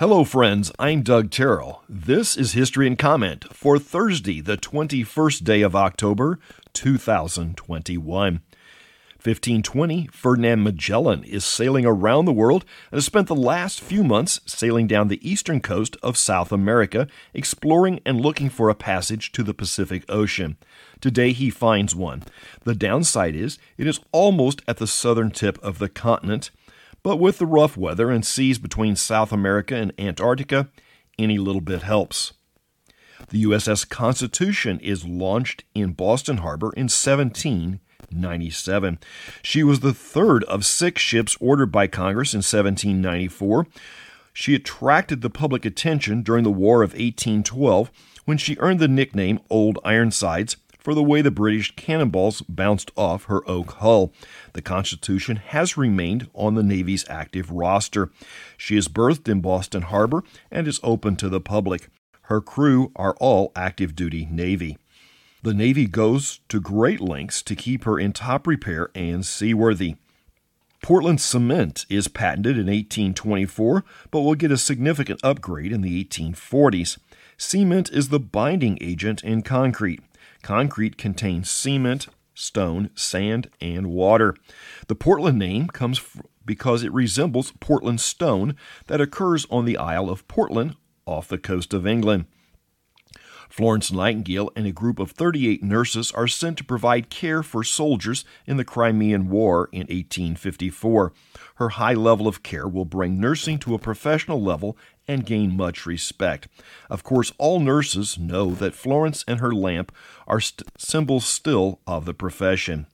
Hello, friends. I'm Doug Terrell. This is History and Comment for Thursday, the 21st day of October, 2021. 1520, Ferdinand Magellan is sailing around the world and has spent the last few months sailing down the eastern coast of South America, exploring and looking for a passage to the Pacific Ocean. Today he finds one. The downside is it is almost at the southern tip of the continent, but with the rough weather and seas between South America and Antarctica, any little bit helps. The USS Constitution is launched in Boston Harbor in 1797. She was the third of six ships ordered by Congress in 1794. She attracted the public attention during the War of 1812 when she earned the nickname Old Ironsides for the way the British cannonballs bounced off her oak hull. The Constitution has remained on the Navy's active roster. She is berthed in Boston Harbor and is open to the public. Her crew are all active duty Navy. The Navy goes to great lengths to keep her in top repair and seaworthy. Portland cement is patented in 1824, but will get a significant upgrade in the 1840s. Cement is the binding agent in concrete. Concrete contains cement, stone, sand, and water. The Portland name comes because it resembles Portland stone that occurs on the Isle of Portland off the coast of England. Florence Nightingale and a group of 38 nurses are sent to provide care for soldiers in the Crimean War in 1854. Her high level of care will bring nursing to a professional level and gain much respect. Of course, all nurses know that Florence and her lamp are st- symbols still of the profession.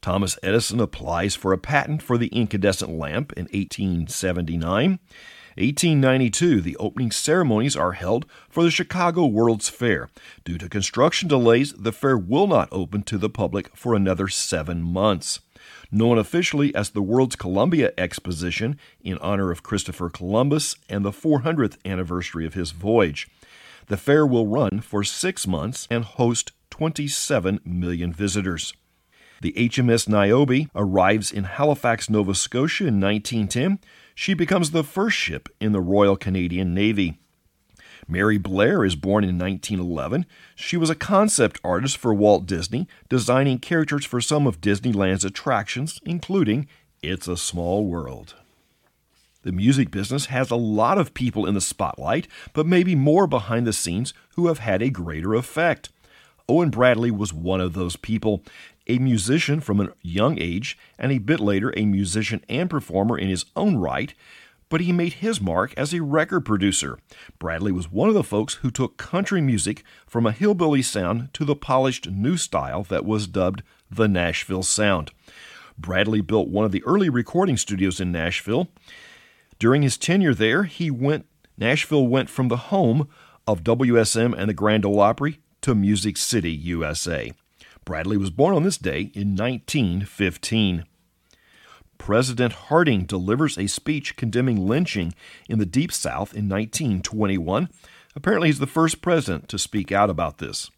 Thomas Edison applies for a patent for the incandescent lamp in 1879. 1892, the opening ceremonies are held for the Chicago World's Fair. Due to construction delays, the fair will not open to the public for another seven months. Known officially as the World's Columbian Exposition in honor of Christopher Columbus and the 400th anniversary of his voyage. The fair will run for six months and host 27 million visitors. The HMS Niobe arrives in Halifax, Nova Scotia in 1910 she becomes the first ship in the Royal Canadian Navy. Mary Blair is born in 1911. She was a concept artist for Walt Disney, designing characters for some of Disneyland's attractions, including It's a Small World. The music business has a lot of people in the spotlight, but maybe more behind the scenes who have had a greater effect. Owen Bradley was one of those people a musician from a young age, and a bit later a musician and performer in his own right, but he made his mark as a record producer. Bradley was one of the folks who took country music from a hillbilly sound to the polished new style that was dubbed the Nashville Sound. Bradley built one of the early recording studios in Nashville. During his tenure there, he went Nashville went from the home of WSM and the Grand Ole Opry to Music City, USA. Bradley was born on this day in 1915. President Harding delivers a speech condemning lynching in the Deep South in 1921. Apparently, he's the first president to speak out about this.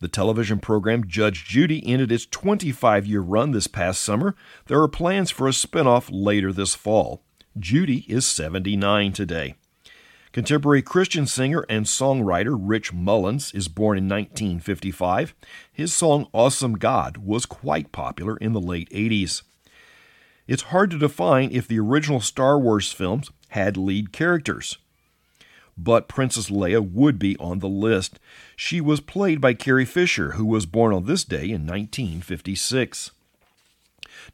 The television program Judge Judy ended its 25 year run this past summer. There are plans for a spinoff later this fall. Judy is 79 today. Contemporary Christian singer and songwriter Rich Mullins is born in 1955. His song Awesome God was quite popular in the late 80s. It's hard to define if the original Star Wars films had lead characters. But Princess Leia would be on the list. She was played by Carrie Fisher, who was born on this day in 1956.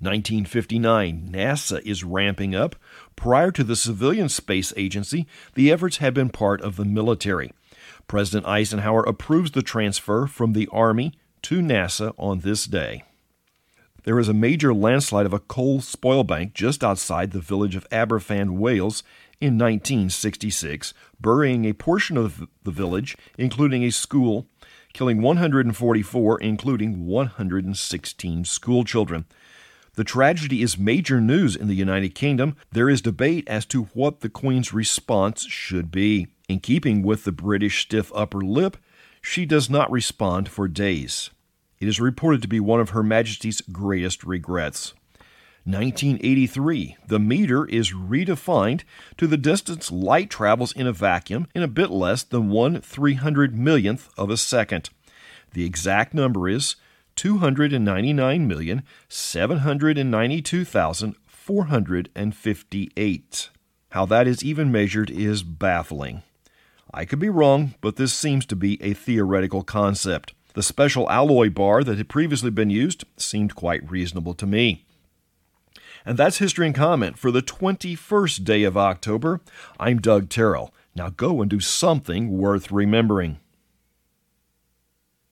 1959, NASA is ramping up. Prior to the civilian space agency, the efforts had been part of the military. President Eisenhower approves the transfer from the Army to NASA on this day. There is a major landslide of a coal spoil bank just outside the village of Aberfan, Wales, in 1966, burying a portion of the village, including a school, killing 144, including 116 schoolchildren. The tragedy is major news in the United Kingdom. There is debate as to what the Queen's response should be. In keeping with the British stiff upper lip, she does not respond for days. It is reported to be one of Her Majesty's greatest regrets. 1983, the meter is redefined to the distance light travels in a vacuum in a bit less than one 300 millionth of a second. The exact number is 299,792,458. How that is even measured is baffling. I could be wrong, but this seems to be a theoretical concept. The special alloy bar that had previously been used seemed quite reasonable to me. And that's History and Comment for the 21st day of October. I'm Doug Terrell. Now go and do something worth remembering.